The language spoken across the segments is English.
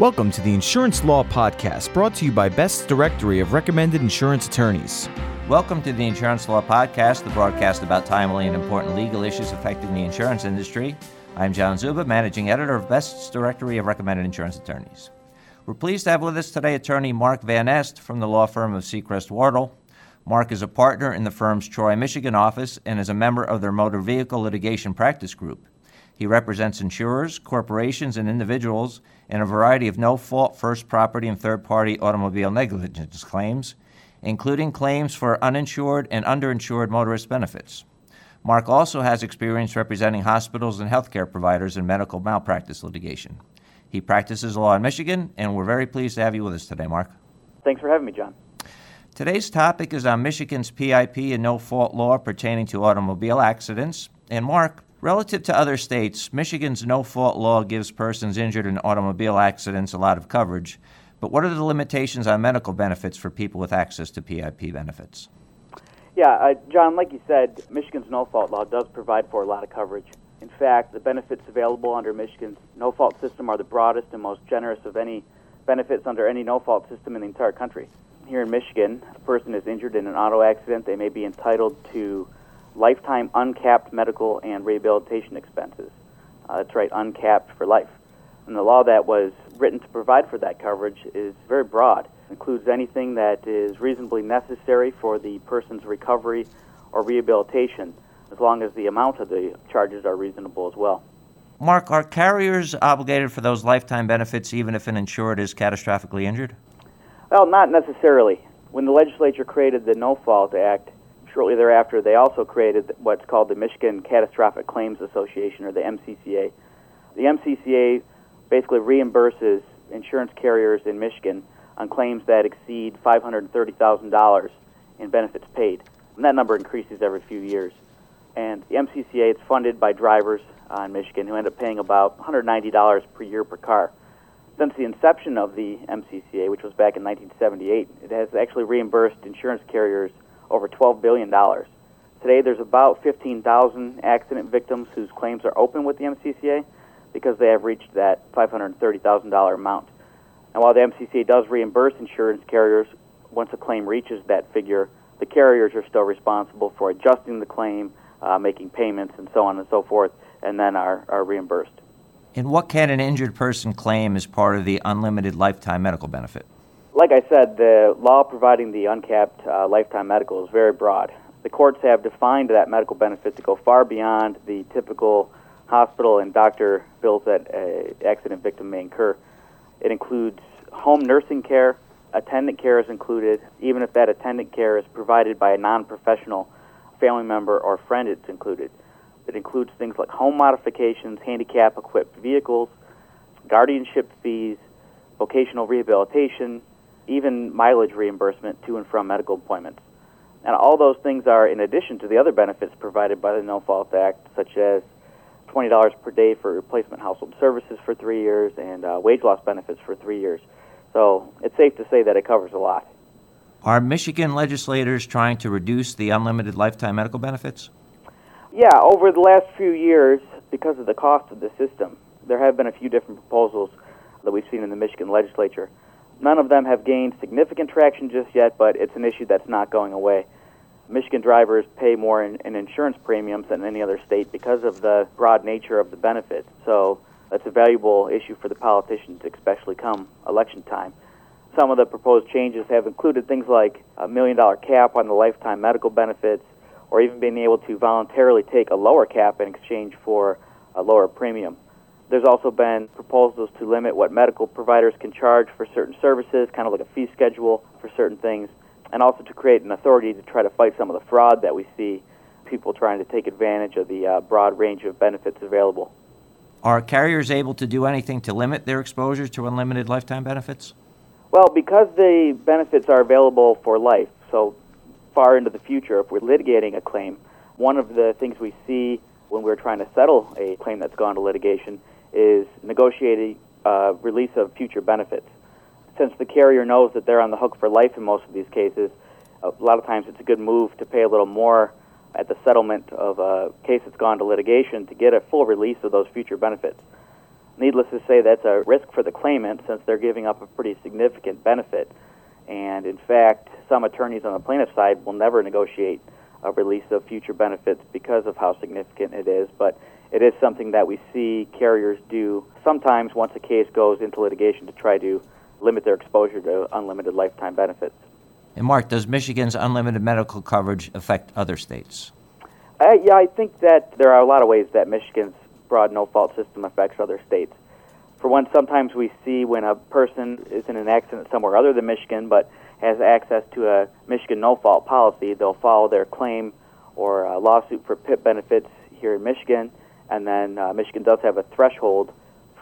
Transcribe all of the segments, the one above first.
Welcome to the Insurance Law Podcast, brought to you by Best's Directory of Recommended Insurance Attorneys. Welcome to the Insurance Law Podcast, the broadcast about timely and important legal issues affecting the insurance industry. I'm John Czuba, Managing Editor of Best's Directory of Recommended Insurance Attorneys. We're pleased to have with us today attorney Mark Van Est from the law firm of Secrest Wardle. Mark is a partner in the firm's Troy, Michigan office and is a member of their motor vehicle litigation practice group. He represents insurers, corporations, and individuals in a variety of no fault first property and third party automobile negligence claims, including claims for uninsured and underinsured motorist benefits. Mark also has experience representing hospitals and healthcare providers in medical malpractice litigation. He practices law in Michigan, and we're very pleased to have you with us today, Mark. Thanks for having me, John. Today's topic is on Michigan's PIP and no fault law pertaining to automobile accidents. And Mark, Relative to other states, Michigan's no fault law gives persons injured in automobile accidents a lot of coverage. But what are the limitations on medical benefits for people with access to PIP benefits? Yeah, uh, John, like you said, Michigan's no fault law does provide for a lot of coverage. In fact, the benefits available under Michigan's no fault system are the broadest and most generous of any benefits under any no fault system in the entire country. Here in Michigan, a person is injured in an auto accident, they may be entitled to lifetime uncapped medical and rehabilitation expenses. Uh, that's right, uncapped for life. And the law that was written to provide for that coverage is very broad. It includes anything that is reasonably necessary for the person's recovery or rehabilitation, as long as the amount of the charges are reasonable as well. Mark, are carriers obligated for those lifetime benefits even if an insured is catastrophically injured? Well, not necessarily. When the legislature created the No Fault Act, shortly thereafter, they also created what's called the Michigan Catastrophic Claims Association, or the MCCA. The MCCA basically reimburses insurance carriers in Michigan on claims that exceed $530,000 in benefits paid. And that number increases every few years. And the MCCA is funded by drivers uh, in Michigan who end up paying about $190 per year per car. Since the inception of the MCCA, which was back in 1978, it has actually reimbursed insurance carriers over $12 billion. Today, there's about 15,000 accident victims whose claims are open with the MCCA because they have reached that $530,000 amount. And while the MCCA does reimburse insurance carriers once a claim reaches that figure, the carriers are still responsible for adjusting the claim, uh, making payments, and so on and so forth, and then are, are reimbursed. And what can an injured person claim as part of the unlimited lifetime medical benefit? Like I said, the law providing the uncapped uh, lifetime medical is very broad. The courts have defined that medical benefit to go far beyond the typical hospital and doctor bills that an accident victim may incur. It includes home nursing care, attendant care is included, even if that attendant care is provided by a non professional family member or friend, it's included. It includes things like home modifications, handicap equipped vehicles, guardianship fees, vocational rehabilitation, even mileage reimbursement to and from medical appointments. And all those things are in addition to the other benefits provided by the No Fault Act, such as $20 per day for replacement household services for three years and uh, wage loss benefits for three years. So it's safe to say that it covers a lot. Are Michigan legislators trying to reduce the unlimited lifetime medical benefits? Yeah, over the last few years, because of the cost of the system, there have been a few different proposals that we've seen in the Michigan legislature. None of them have gained significant traction just yet, but it's an issue that's not going away. Michigan drivers pay more in, in, insurance premiums than any other state because of the broad nature of the benefits. So that's a valuable issue for the politicians, especially come election time. Some of the proposed changes have included things like a million dollar cap on the lifetime medical benefits, or even being able to voluntarily take a lower cap in exchange for a lower premium. There's also been proposals to limit what medical providers can charge for certain services, kind of like a fee schedule for certain things, and also to create an authority to try to fight some of the fraud that we see, people trying to take advantage of the uh, broad range of benefits available. Are carriers able to do anything to limit their exposure to unlimited lifetime benefits? Well, because the benefits are available for life, so far into the future, if we're litigating a claim, one of the things we see when we're trying to settle a claim that's gone to litigation is negotiating uh, release of future benefits. Since the carrier knows that they're on the hook for life in most of these cases, a lot of times it's a good move to pay a little more at the settlement of a case that's gone to litigation to get a full release of those future benefits. Needless to say, that's a risk for the claimant since they're giving up a pretty significant benefit. And in fact, some attorneys on the plaintiff side will never negotiate a release of future benefits because of how significant it is. But it is something that we see carriers do sometimes once a case goes into litigation to try to limit their exposure to unlimited lifetime benefits. And Mark, does Michigan's unlimited medical coverage affect other states? Uh, yeah, I think that there are a lot of ways that Michigan's broad no fault system affects other states. For one, sometimes we see when a person is in an accident somewhere other than Michigan but has access to a Michigan no fault policy, they'll file their claim or a lawsuit for PIP benefits here in Michigan, and then uh, Michigan does have a threshold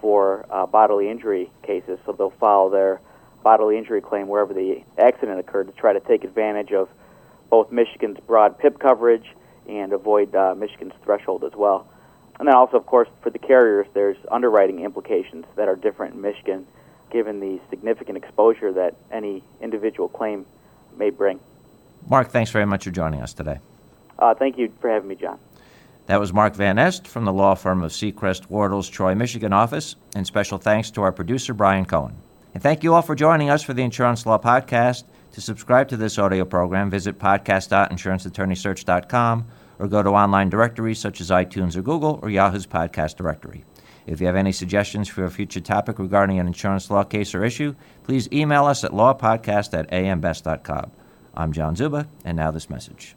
for uh, bodily injury cases, so they'll file their bodily injury claim wherever the accident occurred to try to take advantage of both Michigan's broad PIP coverage and avoid uh, Michigan's threshold as well. And then also, of course, for the carriers, there's underwriting implications that are different in Michigan given the significant exposure that any individual claim may bring. Mark, thanks very much for joining us today. Uh, thank you for having me, John. That was Mark Van Est from the law firm of Secrest Wardle's, Troy, Michigan office, and special thanks to our producer, Brian Cohen. And thank you all for joining us for the Insurance Law Podcast. To subscribe to this audio program, visit podcast.insuranceattorneysearch.com or go to online directories such as iTunes or Google or Yahoo's podcast directory. If you have any suggestions for a future topic regarding an insurance law case or issue, please email us at lawpodcast at ambest.com. I'm John Czuba, and now this message.